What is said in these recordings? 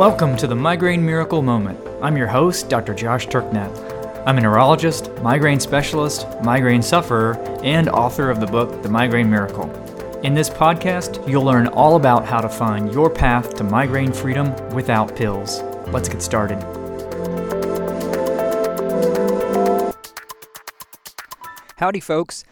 Welcome to the Migraine Miracle Moment. I'm your host, Dr. Josh Turknett. I'm a neurologist, migraine specialist, migraine sufferer, and author of the book, The Migraine Miracle. In this podcast, you'll learn all about how to find your path to migraine freedom without pills. Let's get started. Howdy, folks.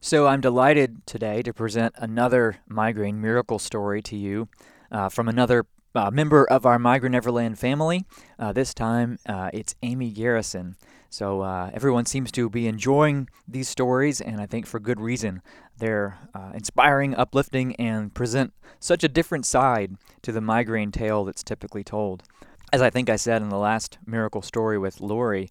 So, I'm delighted today to present another migraine miracle story to you uh, from another uh, member of our Migrai-Neverland family. Uh, this time, uh, it's Amy Garrison. So, uh, everyone seems to be enjoying these stories, and I think for good reason. They're uh, inspiring, uplifting, and present such a different side to the migraine tale that's typically told. As I think I said in the last miracle story with Lori,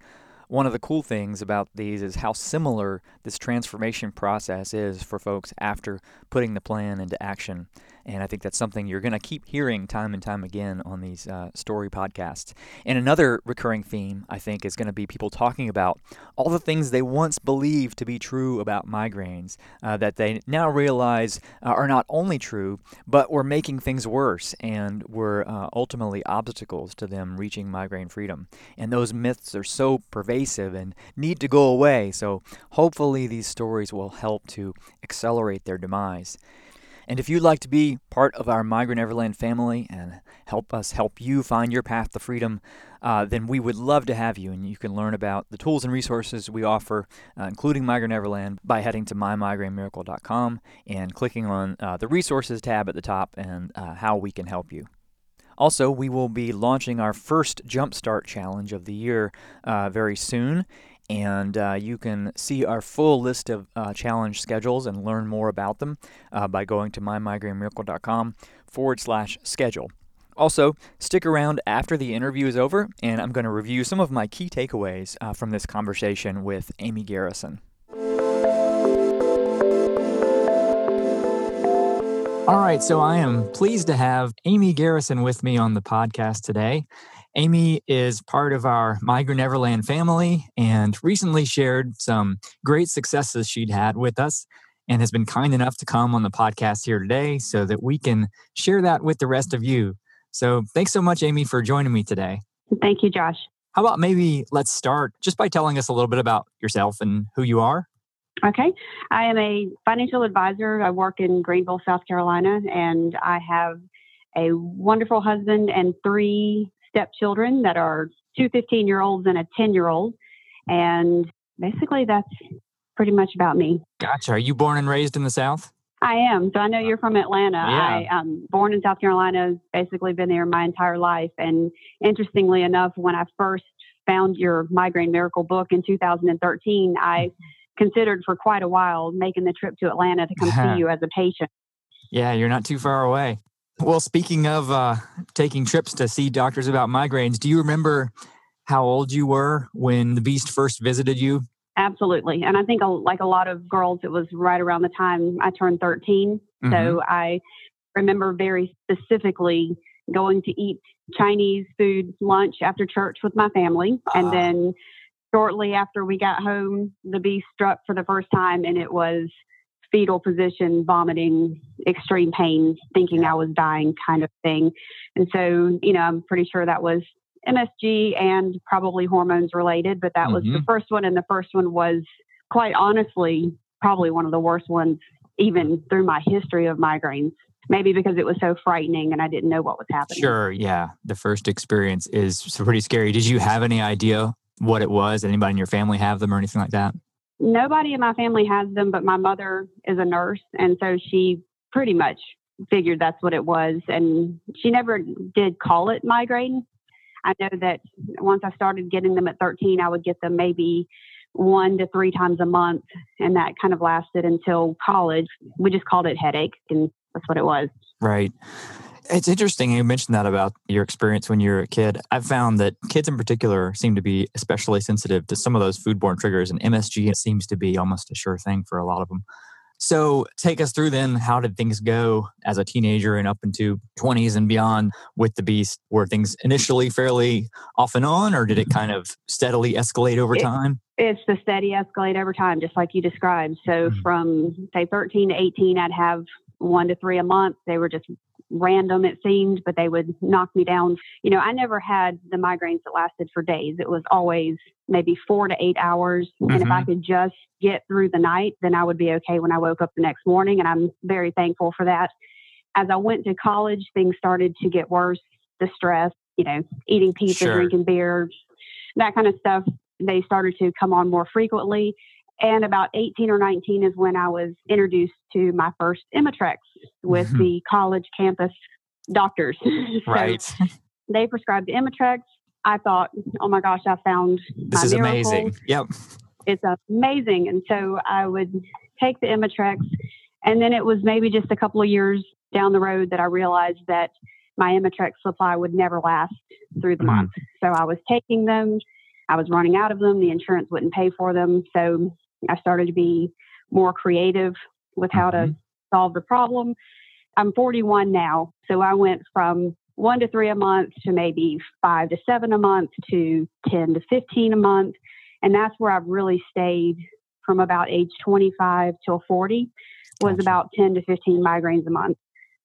one of the cool things about these is how similar this transformation process is for folks after putting the plan into action. And I think that's something you're going to keep hearing time and time again on these uh, story podcasts. And another recurring theme, I think, is going to be people talking about all the things they once believed to be true about migraines uh, that they now realize uh, are not only true, but were making things worse and were uh, ultimately obstacles to them reaching migraine freedom. And those myths are so pervasive and need to go away. So hopefully, these stories will help to accelerate their demise. And if you'd like to be part of our Migrai-Neverland family and help us help you find your path to freedom, uh, then we would love to have you. And you can learn about the tools and resources we offer, uh, including Migrai-Neverland, by heading to mymigrainemiracle.com and clicking on uh, the resources tab at the top and uh, how we can help you. Also, we will be launching our first Jumpstart Challenge of the year uh, very soon and uh, you can see our full list of uh, challenge schedules and learn more about them uh, by going to mymigrainemiracle.com forward slash schedule. Also, stick around after the interview is over, and I'm going to review some of my key takeaways uh, from this conversation with Amy Garrison. All right, so I am pleased to have Amy Garrison with me on the podcast today. Amy is part of our Migrai-Neverland family and recently shared some great successes she'd had with us and has been kind enough to come on the podcast here today so that we can share that with the rest of you. So thanks so much, Amy, for joining me today. Thank you, Josh. How about maybe let's start just by telling us a little bit about yourself and who you are? Okay. I am a financial advisor. I work in Greenville, South Carolina, and I have a wonderful husband and three stepchildren that are two 15 year olds and a 10 year old. And basically, that's pretty much about me. Gotcha. Are you born and raised in the South? I am. So I know you're from Atlanta. Yeah. I um born in South Carolina, basically been there my entire life. And interestingly enough, when I first found your migraine miracle book in 2013, I considered for quite a while making the trip to Atlanta to come see you as a patient. Yeah, you're not too far away. Well, speaking of uh, taking trips to see doctors about migraines, do you remember how old you were when the beast first visited you? Absolutely. And I think, like a lot of girls, it was right around the time I turned 13. Mm-hmm. So I remember very specifically going to eat Chinese food lunch after church with my family. And ah. then shortly after we got home, the beast struck for the first time, and it was fetal position, vomiting, extreme pain, thinking I was dying kind of thing. And so, you know, I'm pretty sure that was MSG and probably hormones related, but that mm-hmm. was the mm-hmm. first one. And the first one was quite honestly probably one of the worst ones, even through my history of migraines. Maybe because it was so frightening and I didn't know what was happening. Sure. Yeah. The first experience is pretty scary. Did you have any idea what it was? Anybody in your family have them or anything like that? Nobody in my family has them, but my mother is a nurse. And so she pretty much figured that's what it was. And she never did call it migraine. I know that once I started getting them at 13, I would get them maybe one to three times a month. And that kind of lasted until college. We just called it headache, and that's what it was. Right. It's interesting you mentioned that about your experience when you were a kid. I've found that kids in particular seem to be especially sensitive to some of those foodborne triggers, and MSG seems to be almost a sure thing for a lot of them. So, take us through then. How did things go as a teenager and up into 20s and beyond with the beast? Were things initially fairly off and on, or did it kind of steadily escalate over time? It's the steady escalate over time, just like you described. So, mm-hmm. from say 13 to 18, I'd have one to three a month. They were just random, it seemed, but they would knock me down. You know, I never had the migraines that lasted for days. It was always maybe four to eight hours. Mm-hmm. And if I mm-hmm. could just get through the night, then I would be okay when I woke up the next morning. And I'm very thankful for that. As I went to college, things started to get worse. The stress, you know, eating pizza, sure. drinking beer, that kind of stuff, they started to come on more frequently. And about 18 or 19 is when I was introduced to my first Imitrex with mm-hmm. the college campus doctors. Right. they prescribed the Imitrex. I thought, oh my gosh, I found this is amazing. Yep. It's amazing. And so I would take the Imitrex. And then it was maybe just a couple of years down the road that I realized that my Imitrex supply would never last through the mm-hmm. month. So I was taking them. I was running out of them. The insurance wouldn't pay for them. So I started to be more creative with how mm-hmm. to solve the problem. I'm 41 now, so I went from one to three a month to maybe five to seven a month to 10 to 15 a month. And that's where I've really stayed from about age 25 till 40 was about 10 to 15 migraines a month.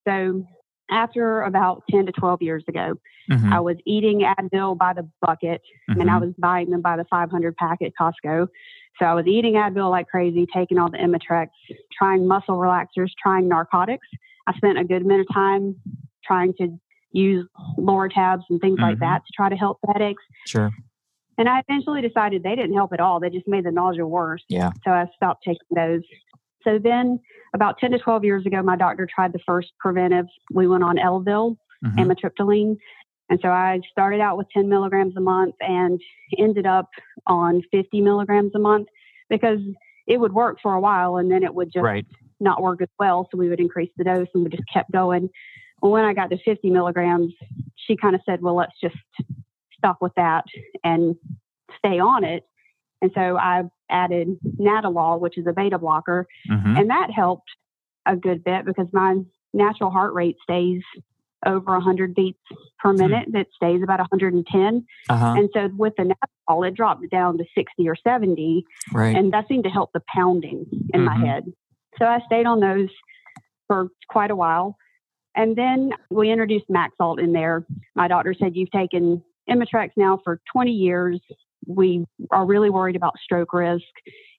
So after about 10 to 12 years ago, mm-hmm. I was eating Advil by the bucket mm-hmm. and I mm-hmm. was buying them by the 500 pack at Costco. So I was eating Advil like crazy, taking all the Imitrex, trying muscle relaxers, trying narcotics. I spent a good amount of time trying to use Lortabs and things mm-hmm. like that to try to help the headaches. Sure. And I eventually decided they didn't help at all. They just made the nausea worse. Yeah. So I stopped taking those. So then, about 10 to 12 years ago, my doctor tried the first preventive. We went on Elavil, mm-hmm. amitriptyline. And so I started out with 10 milligrams a month and ended up on 50 milligrams a month because it would work for a while and then it would just right. not work as well. So we would increase the dose and we just kept going. When I got to 50 milligrams, she kind of said, well, let's just stop with that and stay on it. And so I added Nadolol, which is a beta blocker, mm-hmm. and that helped a good bit because my natural heart rate stays over 100 beats per hmm. minute. That stays about 110. Uh-huh. And so with the Nadolol, it dropped down to 60 or 70. Right. And that seemed to help the pounding in mm-hmm. my head. So I stayed on those for quite a while. And then we introduced Maxalt in there. My doctor said, You've taken Imitrex now for 20 years. We are really worried about stroke risk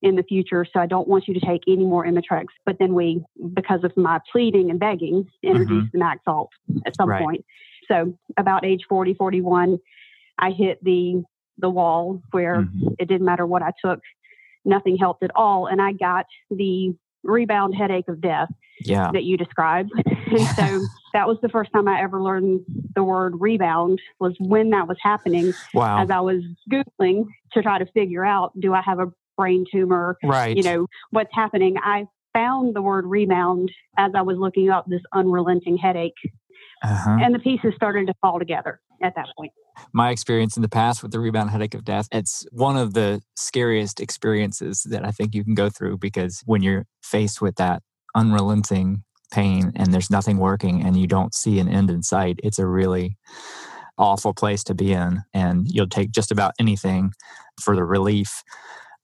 in the future, so I don't want you to take any more Imitrex. But then we, because of my pleading and begging, introduced mm-hmm. the Maxalt at some right. point. So about age 40, 41, I hit the the wall where mm-hmm. it didn't matter what I took, nothing helped at all, and I got the rebound headache of death yeah. that you described. and so that was the first time I ever learned the word rebound was when that was happening. Wow. As I was Googling to try to figure out, do I have a brain tumor? Right. You know, what's happening? I found the word rebound as I was looking up this unrelenting headache. Uh-huh. And the pieces started to fall together at that point. My experience in the past with the rebound headache of death, it's one of the scariest experiences that I think you can go through because when you're faced with that unrelenting pain and there's nothing working and you don't see an end in sight, it's a really awful place to be in. And you'll take just about anything for the relief.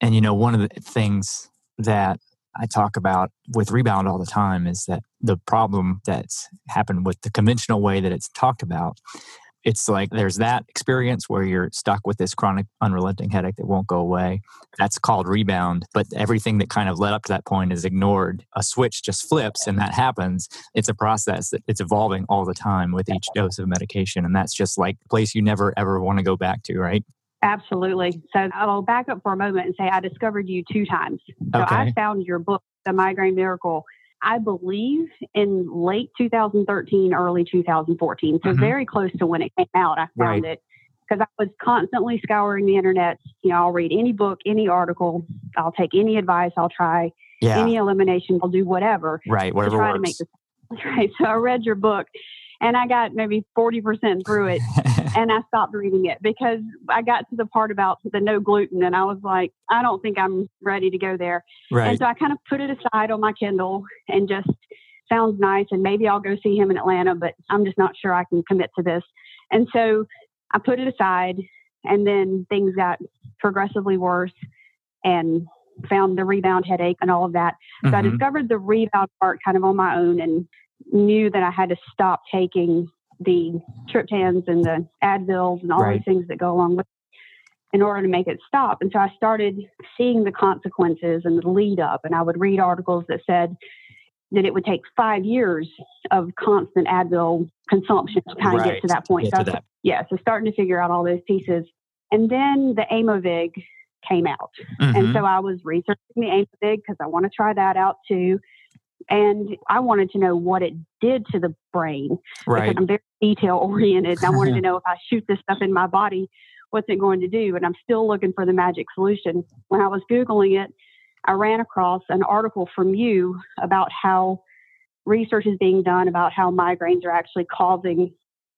And, you know, one of the things that I talk about with rebound all the time is that the problem that's happened with the conventional way that it's talked about it's like there's that experience where you're stuck with this chronic unrelenting headache that won't go away. That's called rebound but everything that kind of led up to that point is ignored. A switch just flips and that happens. It's a process that it's evolving all the time with each dose of medication and that's just like a place you never ever want to go back to right absolutely so i'll back up for a moment and say i discovered you two times so okay. i found your book the migraine miracle I believe, in late 2013, early 2014. So mm-hmm. very close to when it came out, I found right. it because I was constantly scouring the internet. You know, I'll read any book, any article, I'll take any advice, I'll try yeah. any elimination, I'll do whatever. Right, whatever to try works. to make this. Right. So I read your book and I got maybe 40% through it and I stopped reading it because I got to the part about the no gluten and I was like, I don't think I'm ready to go there. Right. And so I kind of put it aside on my Kindle and just sounds nice and maybe I'll go see him in Atlanta, but I'm just not sure I can commit to this. And so I put it aside and then things got progressively worse and found the rebound headache and all of that. So mm-hmm. I discovered the rebound part kind of on my own and knew that I had to stop taking the triptans and the Advils and all Right. these things that go along with in order to make it stop. And so I started seeing the consequences and the lead up. And I would read articles that said that it would take five years of constant Advil consumption to kind of get to that point. Get So was- that. Yeah, so starting to figure out all those pieces. And then the Aimovig came out. Mhm. And so I was researching the Aimovig because I want to try that out too. And I wanted to know what it did to the brain right. because I'm very detail oriented. I wanted to know if I shoot this stuff in my body, what's it going to do? And I'm still looking for the magic solution. When I was Googling it, I ran across an article from you about how research is being done about how migraines are actually causing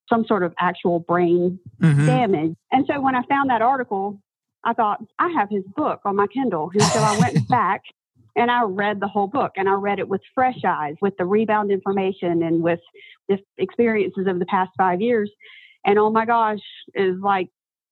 some sort of actual brain Mhm. damage. And so when I found that article, I thought, I have his book on my Kindle. And so I went back and I read the whole book and I read it with fresh eyes, with the rebound information and with the experiences of the past five years. And oh my gosh, is like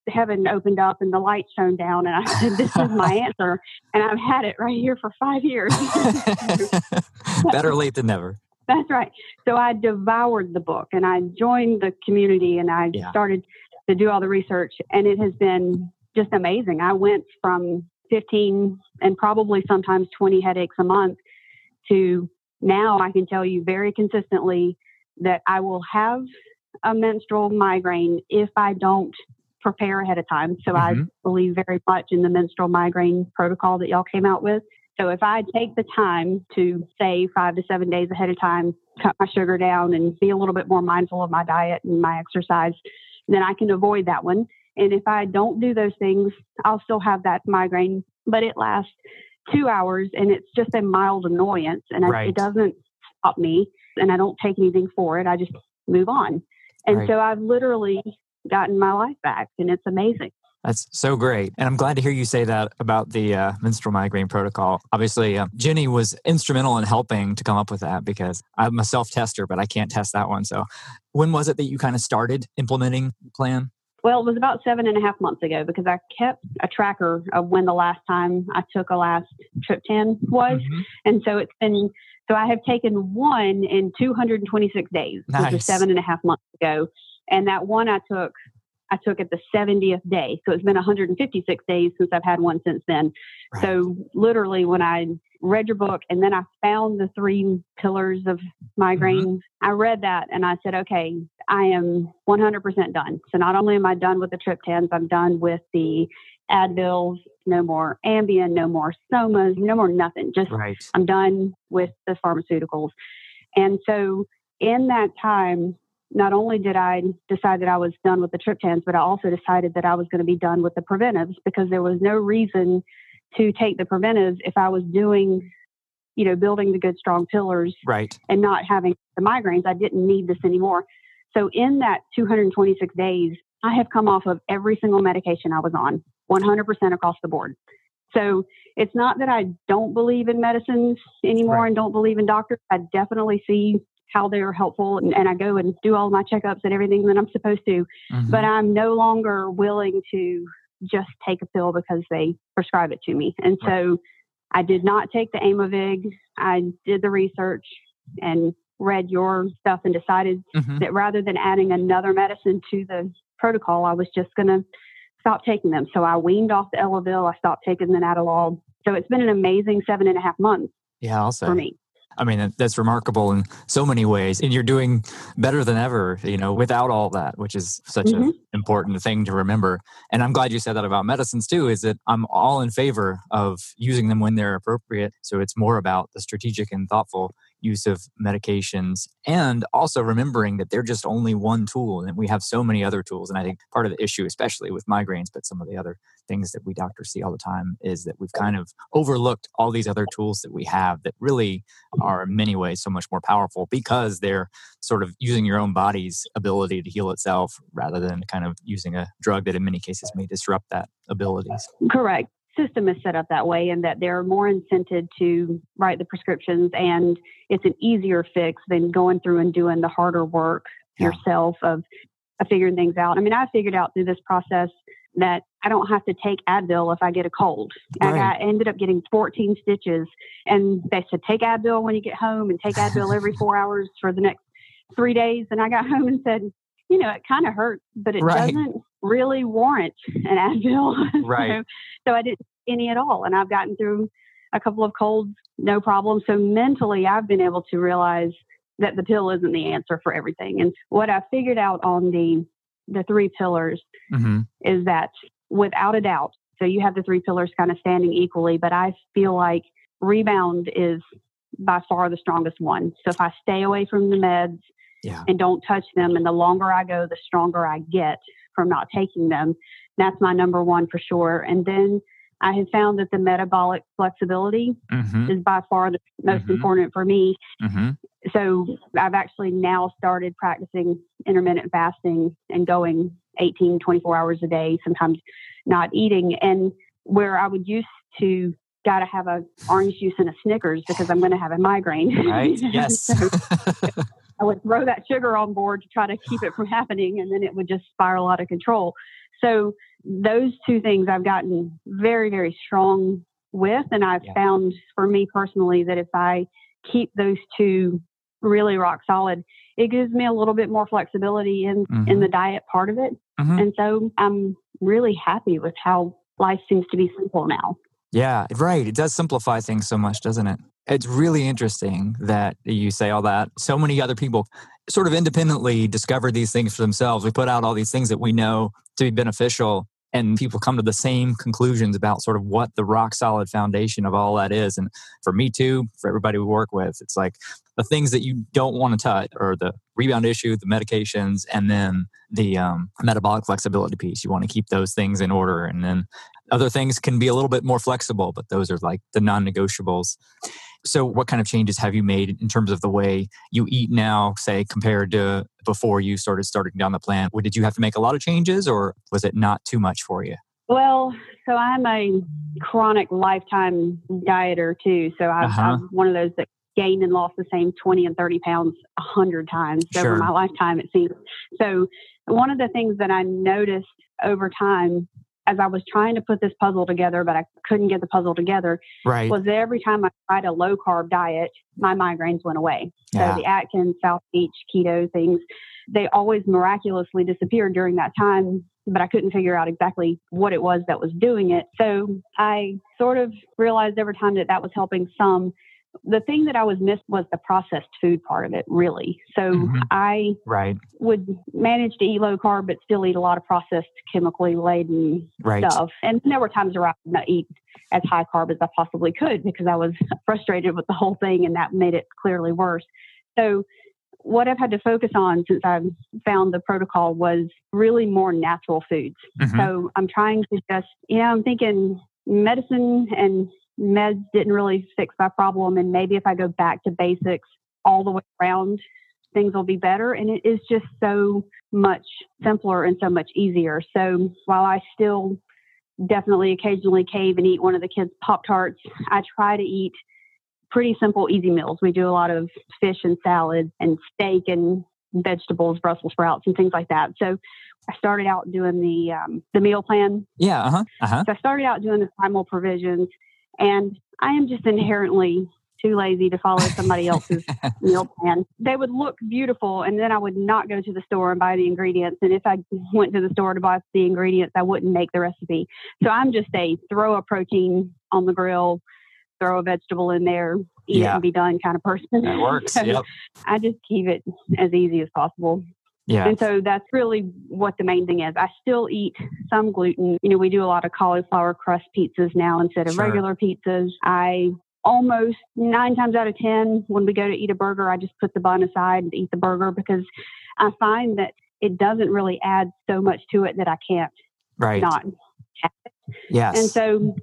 heaven opened up and the light shone down. And I said, This is my answer. And I've had it right here for five years. Better late than never. That's right. So I devoured the book and I joined the community and I Yeah. started to do all the research and it has been just amazing. I went from 15 and probably sometimes 20 headaches a month to now I can tell you very consistently that I will have a menstrual migraine if I don't prepare ahead of time. So I Mhm. believe very much in the menstrual migraine protocol that y'all came out with. So if I take the time to say five to seven days ahead of time, cut my sugar down and be a little bit more mindful of my diet and my exercise, then I can avoid that one. And if I don't do those things, I'll still have that migraine, but it lasts two hours and it's just a mild annoyance and I, it doesn't stop me and I don't take anything for it. I just move on. And Right. so I've literally gotten my life back and it's amazing. That's so great. And I'm glad to hear you say that about the uh, menstrual migraine protocol. Obviously, uh, Jenny was instrumental in helping to come up with that because I'm a self tester, but I can't test that one. So, when was it that you kind of started implementing the plan? Well, it was about seven and a half months ago because I kept a tracker of when the last time I took a last triptan was. Mhm. And so it's been, so I have taken one in 226 days, which is seven and a half months ago. And that one I took, I took at the 70th day. So it's been 156 days since I've had one since then. Right. So literally when I read your book and then I found the three pillars of migraine, I read that and I said, okay, I am 100% done. So not only am I done with the triptans, I'm done with the Advils, no more Ambien, no more Somas, no more nothing. Just Right. I'm done with the pharmaceuticals. And so in that time, not only did I decide that I was done with the triptans, but I also decided that I was going to be done with the preventives because there was no reason to take the preventives if I was doing, you know, building the good strong pillars Right. and not having the migraines. I didn't need this anymore. So in that 226 days, I have come off of every single medication I was on, 100% across the board. So it's not that I don't believe in medicines anymore Right. and don't believe in doctors. I definitely see how they're helpful and, and I go and do all my checkups and everything that I'm supposed to. Mhm. But I'm no longer willing to just take a pill because they prescribe it to me. And so I did not take the Aimovig. I did the research and read your stuff and decided Mhm. that rather than adding another medicine to the protocol, I was just going to stop taking them. So I weaned off the Elavil. I stopped taking the Nadolol. So it's been an amazing seven and a half months Yeah, I'll say. for me. I mean, that's remarkable in so many ways. And you're doing better than ever, you know, without all that, which is such Mhm. an important thing to remember. And I'm glad you said that about medicines too, is that I'm all in favor of using them when they're appropriate. So it's more about the strategic and thoughtful use of medications and also remembering that they're just only one tool and we have so many other tools. And I think part of the issue, especially with migraines, but some of the other things that we doctors see all the time, is that we've kind of overlooked all these other tools that we have that really are in many ways so much more powerful because they're sort of using your own body's ability to heal itself rather than kind of using a drug that in many cases may disrupt that abilities. Correct. System is set up that way, and that they're more incented to write the prescriptions, and it's an easier fix than going through and doing the harder work Yeah. yourself of, of figuring things out. I mean, I figured out through this process that I don't have to take Advil if I get a cold. Right. I, ended up getting 14 stitches, and they said take Advil when you get home, and take Advil every four hours for the next three days. And I got home and said, you know, it kind of hurts, but it right. doesn't really warrant an Advil. Right. so, so I didn't any at all, and I've gotten through a couple of colds, no problem. So mentally, I've been able to realize that the pill isn't the answer for everything. And what I figured out on the the three pillars mm-hmm. is that without a doubt, so you have the three pillars kind of standing equally, but I feel like rebound is by far the strongest one. So if I stay away from the meds yeah. and don't touch them, and the longer I go, the stronger I get from not taking them. That's my number one for sure. And then I have found that the metabolic flexibility mm-hmm. is by far the most mm-hmm. important for me. Mm-hmm. So I've actually now started practicing intermittent fasting and going 18, 24 hours a day, sometimes not eating. And where I would used to got to have a orange juice and a Snickers because I'm going to have a migraine. Right. Yes. so I would throw that sugar on board to try to keep it from happening, and then it would just spiral out of control. So those two things I've gotten very, very strong with. And I've yeah. found for me personally that if I keep those two really rock solid, it gives me a little bit more flexibility in, mm-hmm. in the diet part of it. Mm-hmm. And so I'm really happy with how life seems to be simple now. Yeah, right. It does simplify things so much, doesn't it? It's really interesting that you say all that. So many other people sort of independently discover these things for themselves. We put out all these things that we know to be beneficial and people come to the same conclusions about sort of what the rock solid foundation of all that is and for me too for everybody we work with it's like the things that you don't want to touch or the rebound issue the medications and then the um, metabolic flexibility piece you want to keep those things in order and then other things can be a little bit more flexible but those are like the non-negotiables so, what kind of changes have you made in terms of the way you eat now, say, compared to before you started starting down the plan? Or did you have to make a lot of changes, or was it not too much for you? Well, so I'm a chronic lifetime dieter too. So i uh-huh. I'm one of those that gained and lost the same 20 and 30 pounds a hundred times sure. over my lifetime, it seems. So one of the things that I noticed over time as I was trying to put this puzzle together, but I couldn't get the puzzle together, right. was every time I tried a low carb diet, my migraines went away. Yeah. So the Atkins, South Beach, keto things, they always miraculously disappeared during that time, but I couldn't figure out exactly what it was that was doing it. So I sort of realized over time that that was helping some the thing that I was missed was the processed food part of it, really. So mm-hmm. I right. would manage to eat low carb, but still eat a lot of processed, chemically laden right. stuff. And there were times where I would not eat as high carb as I possibly could because I was frustrated with the whole thing, and that made it clearly worse. So what I've had to focus on since I've found the protocol was really more natural foods. Mm-hmm. So I'm trying to just, you know, I'm thinking medicine and meds didn't really fix my problem. And maybe if I go back to basics all the way around, things will be better. And it is just so much simpler and so much easier. So while I still definitely occasionally cave and eat one of the kids' Pop Tarts, I try to eat pretty simple, easy meals. We do a lot of fish and salad and steak and vegetables, Brussels sprouts, and things like that. So I started out doing the um, the meal plan. Yeah, uh huh. Uh-huh. So I started out doing the primal provisions, and I am just inherently too lazy to follow somebody else's meal plan. They would look beautiful, and then I would not go to the store and buy the ingredients. And if I went to the store to buy the ingredients, I wouldn't make the recipe. So I'm just a throw a protein on the grill, throw a vegetable in there, eat yeah. it and be done kind of person. That works. so yep. I just keep it as easy as possible. Yeah. And so that's really what the main thing is. I still eat some gluten. You know, we do a lot of cauliflower crust pizzas now instead of sure. regular pizzas. I almost nine times out of 10, when we go to eat a burger, I just put the bun aside and eat the burger because I find that it doesn't really add so much to it that I can't right. not have it. Yes. And so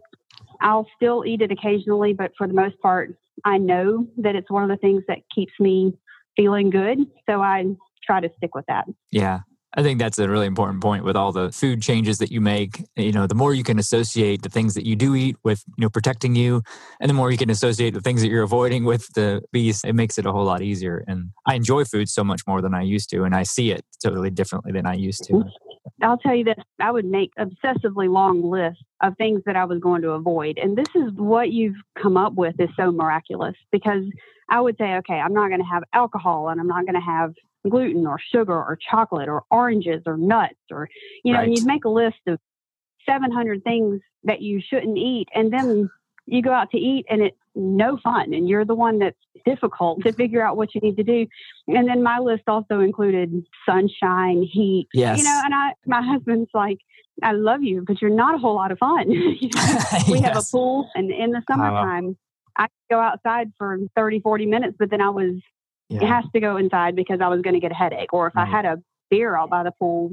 I'll still eat it occasionally, but for the most part, I know that it's one of the things that keeps me feeling good. So I try to stick with that. Yeah. I think that's a really important point with all the food changes that you make. You know, the more you can associate the things that you do eat with, you know, protecting you, and the more you can associate the things that you're avoiding with the beast, it makes it a whole lot easier. And I enjoy food so much more than I used to, and I see it totally differently than I used to. I'll tell you this I would make obsessively long lists of things that I was going to avoid. And this is what you've come up with is so miraculous because I would say, okay, I'm not going to have alcohol and I'm not going to have gluten or sugar or chocolate or oranges or nuts or, you know, right. and you'd make a list of 700 things that you shouldn't eat. And then you go out to eat and it's no fun and you're the one that's difficult to figure out what you need to do and then my list also included sunshine heat yes. you know and i my husband's like i love you but you're not a whole lot of fun we yes. have a pool and in the summertime i go outside for 30 40 minutes but then i was yeah. it has to go inside because i was going to get a headache or if right. i had a beer out by the pool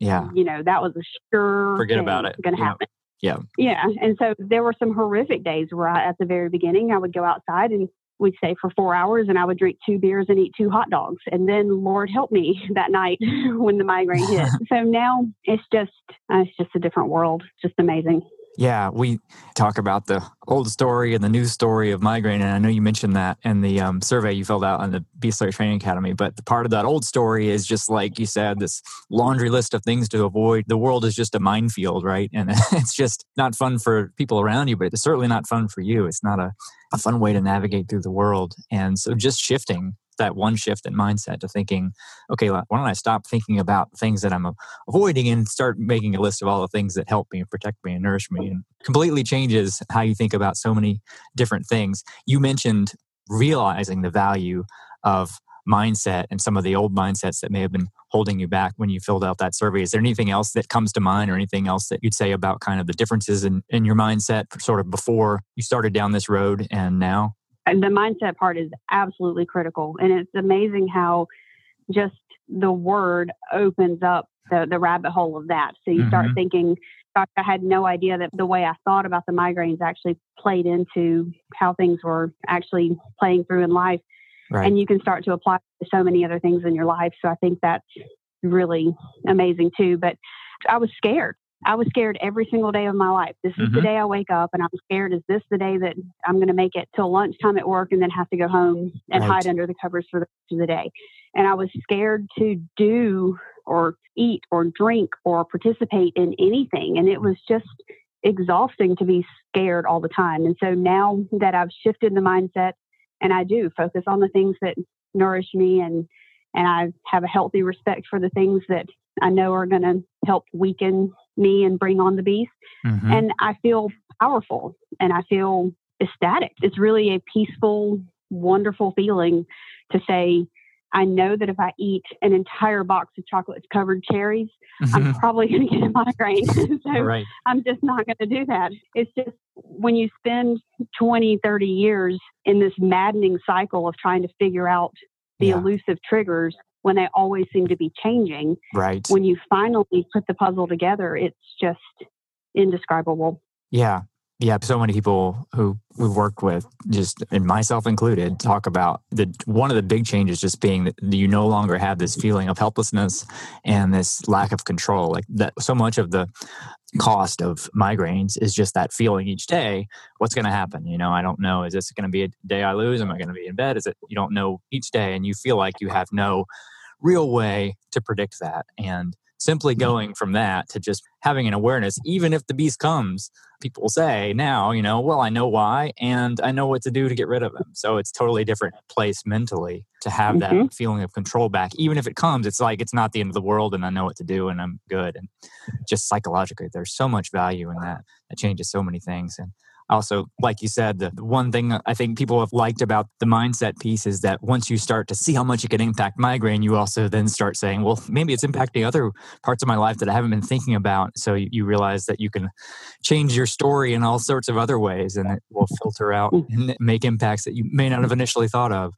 yeah you know that was a sure forget about it going to happen yeah. Yeah. And so there were some horrific days where I, at the very beginning, I would go outside and we'd stay for four hours and I would drink two beers and eat two hot dogs. And then Lord help me that night when the migraine hit. so now it's just, uh, it's just a different world. Just amazing. Yeah, we talk about the old story and the new story of migraine, and I know you mentioned that in the um, survey you filled out on the Slayer Training Academy. But the part of that old story is just like you said, this laundry list of things to avoid. The world is just a minefield, right? And it's just not fun for people around you, but it's certainly not fun for you. It's not a, a fun way to navigate through the world. And so just shifting that one shift in mindset to thinking, okay, why don't I stop thinking about things that I'm avoiding and start making a list of all the things that help me and protect me and nourish me and completely changes how you think about so many different things. You mentioned realizing the value of mindset and some of the old mindsets that may have been holding you back when you filled out that survey. Is there anything else that comes to mind or anything else that you'd say about kind of the differences in, in your mindset sort of before you started down this road and now? The mindset part is absolutely critical. And it's amazing how just the word opens up the, the rabbit hole of that. So you mm-hmm. start thinking, gosh, I had no idea that the way I thought about the migraines actually played into how things were actually playing through in life. Right. And you can start to apply to so many other things in your life. So I think that's really amazing too. But I was scared. I was scared every single day of my life. This is mm-hmm. the day I wake up and I'm scared. Is this the day that I'm going to make it till lunchtime at work and then have to go home and right. hide under the covers for the rest of the day? And I was scared to do or eat or drink or participate in anything. And it was just exhausting to be scared all the time. And so now that I've shifted the mindset and I do focus on the things that nourish me and and I have a healthy respect for the things that I know are going to help weaken me and bring on the beast. Mm-hmm. And I feel powerful and I feel ecstatic. It's really a peaceful, wonderful feeling to say, I know that if I eat an entire box of chocolate covered cherries, mm-hmm. I'm probably going to get a migraine. so right. I'm just not going to do that. It's just when you spend 20, 30 years in this maddening cycle of trying to figure out the yeah. elusive triggers, when they always seem to be changing. Right. When you finally put the puzzle together, it's just indescribable. Yeah. Yeah, so many people who we've worked with, just and myself included, talk about the one of the big changes just being that you no longer have this feeling of helplessness and this lack of control. Like that, so much of the cost of migraines is just that feeling each day. What's going to happen? You know, I don't know. Is this going to be a day I lose? Am I going to be in bed? Is it? You don't know each day, and you feel like you have no real way to predict that. And simply mm-hmm. going from that to just having an awareness, even if the beast comes, people say now, you know, well, I know why and I know what to do to get rid of him. So it's totally different place mentally to have mm-hmm. that feeling of control back. Even if it comes, it's like it's not the end of the world and I know what to do and I'm good. And just psychologically, there's so much value in that. That changes so many things. And also, like you said, the one thing I think people have liked about the mindset piece is that once you start to see how much it can impact migraine, you also then start saying, well, maybe it's impacting other parts of my life that I haven't been thinking about. So you, realize that you can change your story in all sorts of other ways and it will filter out mm. and make impacts that you may not have initially thought of.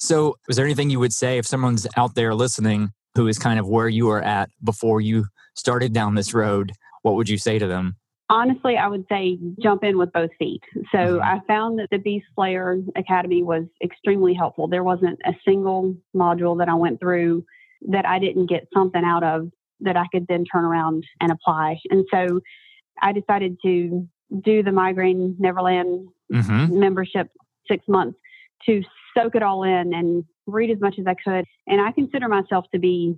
So, is there anything you would say if someone's out there listening who is kind of where you are at before you started down this road? What would you say to them? Honestly, I would say jump in with both feet. So mm-hmm. I found that the Beast Slayer Academy was extremely helpful. There wasn't a single module that I went through that I didn't get something out of that I could then turn around and apply. And so I decided to do the Migrai-Neverland mm-hmm. membership six months to soak it all in and read as much as I could. And I consider myself to be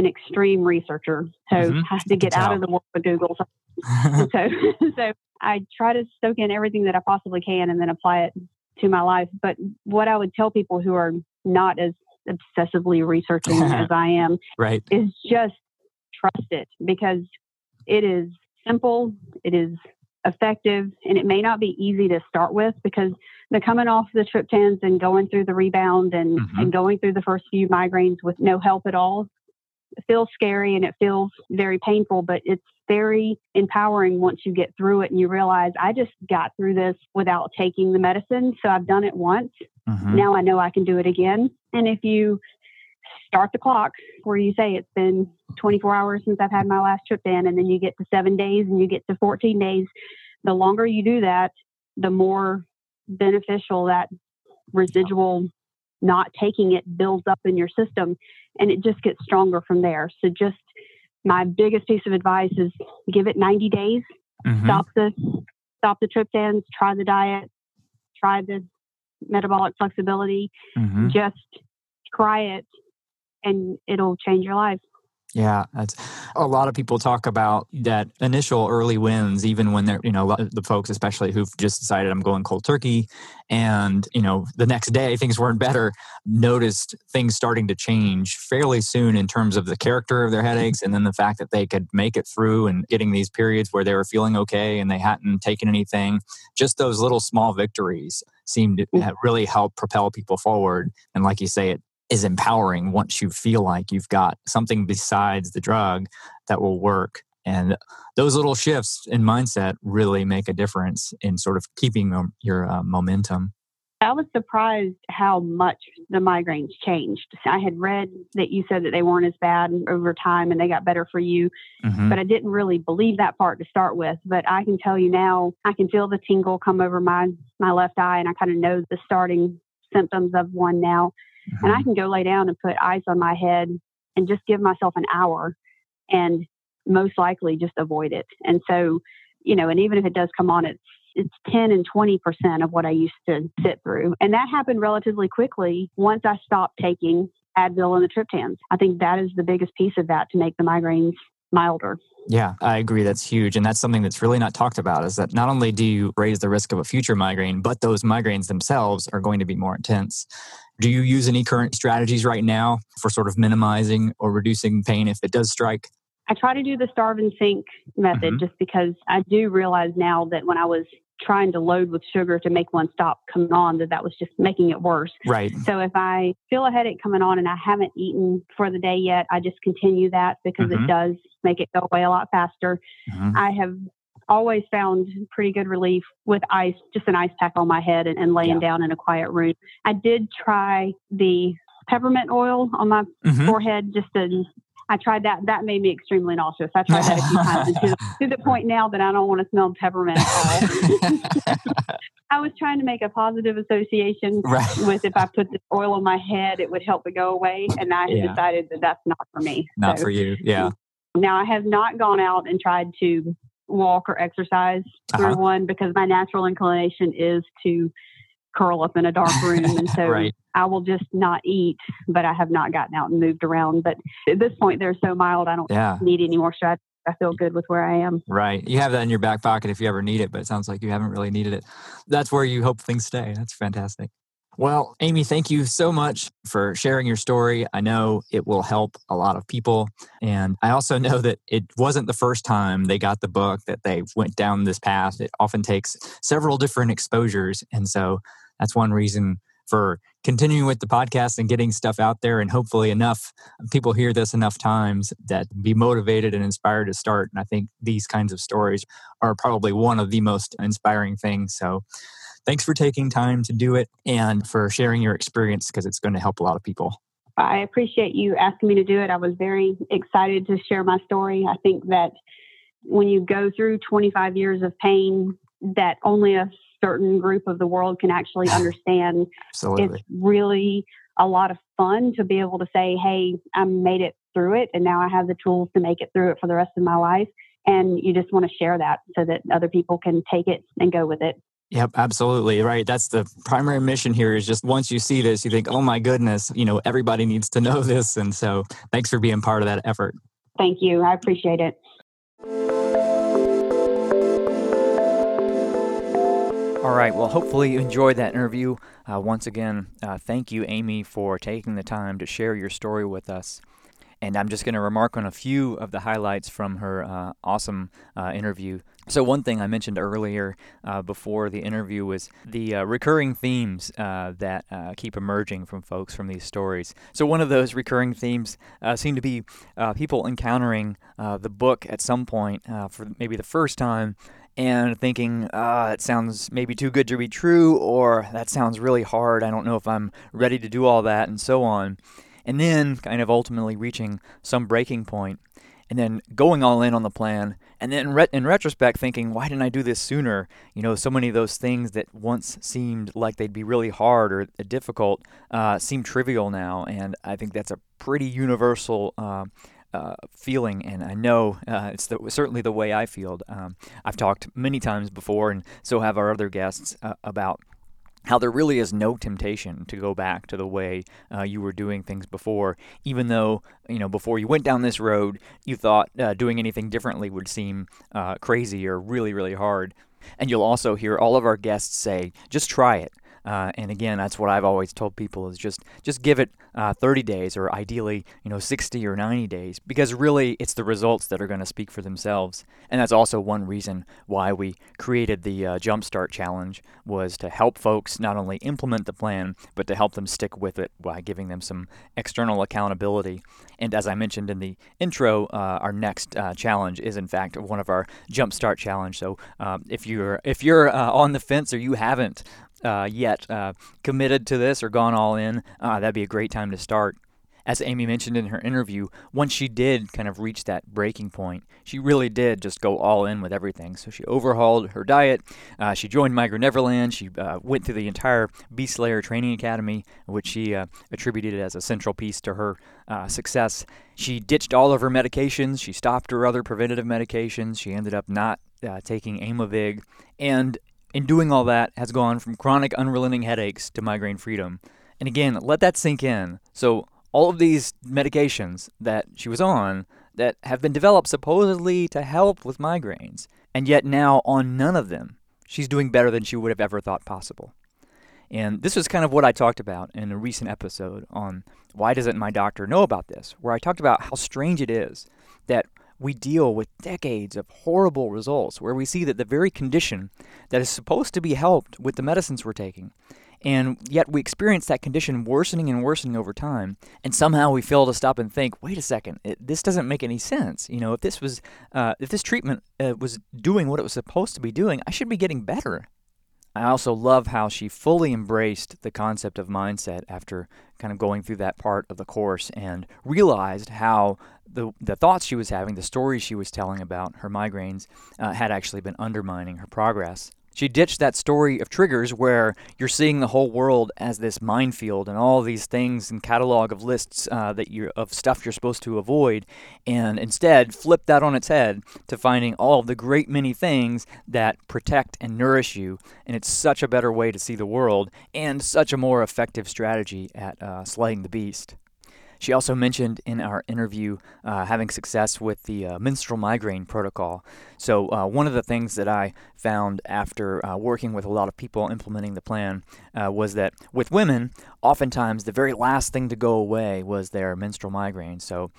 an extreme researcher, so mm-hmm. I to get out of the world of Google. so, so I try to soak in everything that I possibly can and then apply it to my life. But what I would tell people who are not as obsessively researching as I am, right, is just trust it because it is simple, it is effective, and it may not be easy to start with because the coming off the triptans and going through the rebound and, mm-hmm. and going through the first few migraines with no help at all feels scary and it feels very painful, but it's very empowering once you get through it and you realize I just got through this without taking the medicine. So I've done it once. Mm-hmm. Now I know I can do it again. And if you start the clock where you say it's been 24 hours since I've had my last triptan, and then you get to seven days and you get to 14 days, the longer you do that, the more beneficial that residual not taking it builds up in your system and it just gets stronger from there. So just my biggest piece of advice is give it 90 days. Mm-hmm. Stop the stop the triptans, try the diet, try the metabolic flexibility. Mm-hmm. Just try it and it'll change your life. Yeah, that's a lot of people talk about that initial early wins, even when they're, you know, the folks, especially who've just decided I'm going cold turkey and, you know, the next day things weren't better, noticed things starting to change fairly soon in terms of the character of their headaches and then the fact that they could make it through and getting these periods where they were feeling okay and they hadn't taken anything. Just those little small victories seemed to mm. really help propel people forward. And like you say, it is empowering once you feel like you've got something besides the drug that will work. And those little shifts in mindset really make a difference in sort of keeping your uh, momentum. I was surprised how much the migraines changed. I had read that you said that they weren't as bad over time and they got better for you, mm-hmm. but I didn't really believe that part to start with. But I can tell you now, I can feel the tingle come over my my left eye, and I kind of know the starting symptoms of one now. Mm-hmm. And I mm-hmm. can go lay down and put ice on my head and just give myself an hour and most likely just avoid it. And so, you know, and even if it does come on, it's it's 10 and 20% of what I used to sit through. And that happened relatively quickly once I stopped taking Advil and the triptans. I think that is the biggest piece of that to make the migraines milder. Yeah, I agree. That's huge. And that's something that's really not talked about is that not only do you raise the risk of a future migraine, but those migraines themselves are going to be more intense. Do you use any current strategies right now for sort of minimizing or reducing pain if it does strike? I try to do the starve and sink method mm-hmm. just because I do realize now that when I was trying to load with sugar to make one stop coming on that that was just making it worse. Right. So if I feel a headache coming on and I haven't eaten for the day yet, I just continue that because mm-hmm. it does make it go away a lot faster. Mm-hmm. I have always found pretty good relief with ice, just an ice pack on my head and, and laying yeah. down in a quiet room. I did try the peppermint oil on my mm-hmm. forehead just to I tried that. That made me extremely nauseous. I tried that a few times to, to, the point now that I don't want to smell peppermint. I was trying to make a positive association right. with if I put this oil on my head, it would help it go away. And I yeah. decided that that's not for me. Not so, for you. Yeah. Now I have not gone out and tried to walk or exercise through uh-huh. one because my natural inclination is to curl up in a dark room. And so right. I will just not eat, but I have not gotten out and moved around. But at this point, they're so mild, I don't yeah. need any more strategy. I feel good with where I am. Right. You have that in your back pocket if you ever need it, but it sounds like you haven't really needed it. That's where you hope things stay. That's fantastic. Well, Amy, thank you so much for sharing your story. I know it will help a lot of people. And I also know that it wasn't the first time they got the book that they went down this path. It often takes several different exposures. And so that's one reason for continuing with the podcast and getting stuff out there. And hopefully, enough people hear this enough times that be motivated and inspired to start. And I think these kinds of stories are probably one of the most inspiring things. So, thanks for taking time to do it and for sharing your experience because it's going to help a lot of people. I appreciate you asking me to do it. I was very excited to share my story. I think that when you go through 25 years of pain, that only a certain group of the world can actually understand, it's really a lot of fun to be able to say, hey, I made it through it and now I have the tools to make it through it for the rest of my life. And you just want to share that so that other people can take it and go with it. Yep, absolutely. Right. That's the primary mission here is just once you see this, you think, oh my goodness, you know, everybody needs to know this. And so thanks for being part of that effort. Thank you. I appreciate it. All right. Well, hopefully you enjoyed that interview. Uh, once again, uh, thank you, Amy, for taking the time to share your story with us. And I'm just going to remark on a few of the highlights from her uh, awesome uh, interview. So, one thing I mentioned earlier uh, before the interview was the uh, recurring themes uh, that uh, keep emerging from folks from these stories. So, one of those recurring themes seem to be people encountering the book at some point for maybe the first time and thinking, ah, it sounds maybe too good to be true, or that sounds really hard. I don't know if I'm ready to do all that, and so on and then kind of ultimately reaching some breaking point and then going all in on the plan and then re- in retrospect thinking why didn't i do this sooner? You know so many of those things that once seemed like they'd be really hard or difficult uh, seem trivial now. And i think that's a pretty universal uh, uh, feeling, and I know uh, it's the, certainly the way I feel. Um, I've talked many times before, and so have our other guests, uh, about how there really is no temptation to go back to the way uh, you were doing things before, even though you know before you went down this road, you thought uh, doing anything differently would seem uh, crazy or really, really hard. And you'll also hear all of our guests say, "Just try it." Uh, and again, that's what I've always told people is just just give it uh, 30 days or ideally you know 60 or 90 days because really it's the results that are going to speak for themselves. And that's also one reason why we created the uh, Jumpstart Challenge was to help folks not only implement the plan but to help them stick with it by giving them some external accountability. And as I mentioned in the intro, uh, our next uh, challenge is in fact one of our Jumpstart Challenge. So um, if you're if you're uh, on the fence or you haven't uh, yet uh, committed to this or gone all in, uh, that'd be a great time to start. As Amy mentioned in her interview, once she did kind of reach that breaking point, she really did just go all in with everything. So she overhauled her diet. Uh, she joined Migrai-Neverland. She uh, went through the entire Beast Slayer Training Academy, which she uh, attributed as a central piece to her uh, success. She ditched all of her medications. She stopped her other preventative medications. She ended up not uh, taking Aimovig. And in doing all that, has gone from chronic unrelenting headaches to migraine freedom. And again, let that sink in. So, all of these medications that she was on that have been developed supposedly to help with migraines, and yet now on none of them, she's doing better than she would have ever thought possible. And this was kind of what I talked about in a recent episode on Why Doesn't My Doctor Know About This, where I talked about how strange it is that we deal with decades of horrible results where we see that the very condition that is supposed to be helped with the medicines we're taking, and yet we experience that condition worsening and worsening over time, and somehow we fail to stop and think, wait a second, it, this doesn't make any sense. You know, if this was, uh, if this treatment uh, was doing what it was supposed to be doing, I should be getting better. I also love how she fully embraced the concept of mindset after kind of going through that part of the course and realized how the, the thoughts she was having, the stories she was telling about her migraines, uh, had actually been undermining her progress. She ditched that story of triggers where you're seeing the whole world as this minefield and all these things and catalog of lists uh, that you of stuff you're supposed to avoid, and instead flipped that on its head to finding all of the great many things that protect and nourish you. And it's such a better way to see the world and such a more effective strategy at uh, slaying the beast. She also mentioned in our interview uh, having success with the uh, menstrual migraine protocol. So, uh, one of the things that I found after uh, working with a lot of people implementing the plan uh, was that with women, oftentimes the very last thing to go away was their menstrual migraine. So,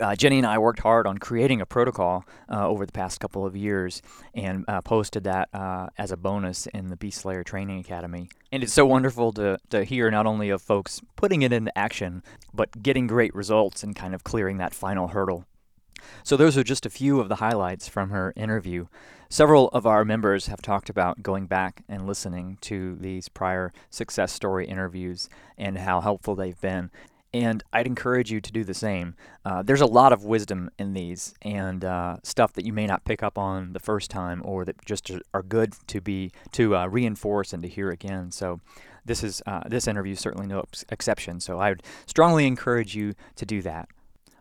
uh, Jenny and I worked hard on creating a protocol uh, over the past couple of years and uh, posted that uh, as a bonus in the Beast Slayer Training Academy. And it's so wonderful to, to hear not only of folks putting it into action, but getting great results and kind of clearing that final hurdle. So, those are just a few of the highlights from her interview. Several of our members have talked about going back and listening to these prior success story interviews and how helpful they've been and I'd encourage you to do the same. Uh, there's a lot of wisdom in these and uh, stuff that you may not pick up on the first time or that just are good to be to uh, reinforce and to hear again. So this is uh, this interview is certainly no exception. So I would strongly encourage you to do that.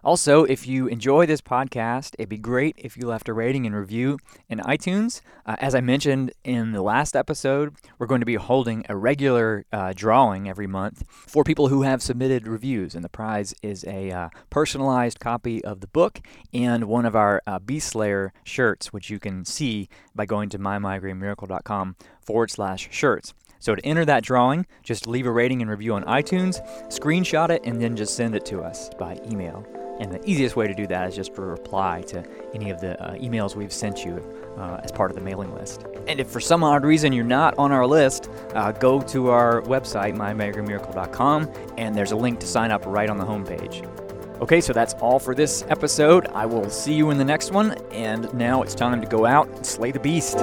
Also, if you enjoy this podcast, it'd be great if you left a rating and review in iTunes. Uh, as I mentioned in the last episode, we're going to be holding a regular uh, drawing every month for people who have submitted reviews, and the prize is a uh, personalized copy of the book and one of our uh, Beast Slayer shirts, which you can see by going to mymigrainemiracle.com forward slash shirts. So to enter that drawing, just leave a rating and review on iTunes, screenshot it, and then just send it to us by email. And the easiest way to do that is just to reply to any of the uh, emails we've sent you uh, as part of the mailing list. And if for some odd reason you're not on our list, uh, go to our website, mymigrainemiracle.com, and there's a link to sign up right on the homepage. Okay, so that's all for this episode. I will see you in the next one, and now it's time to go out and slay the beast.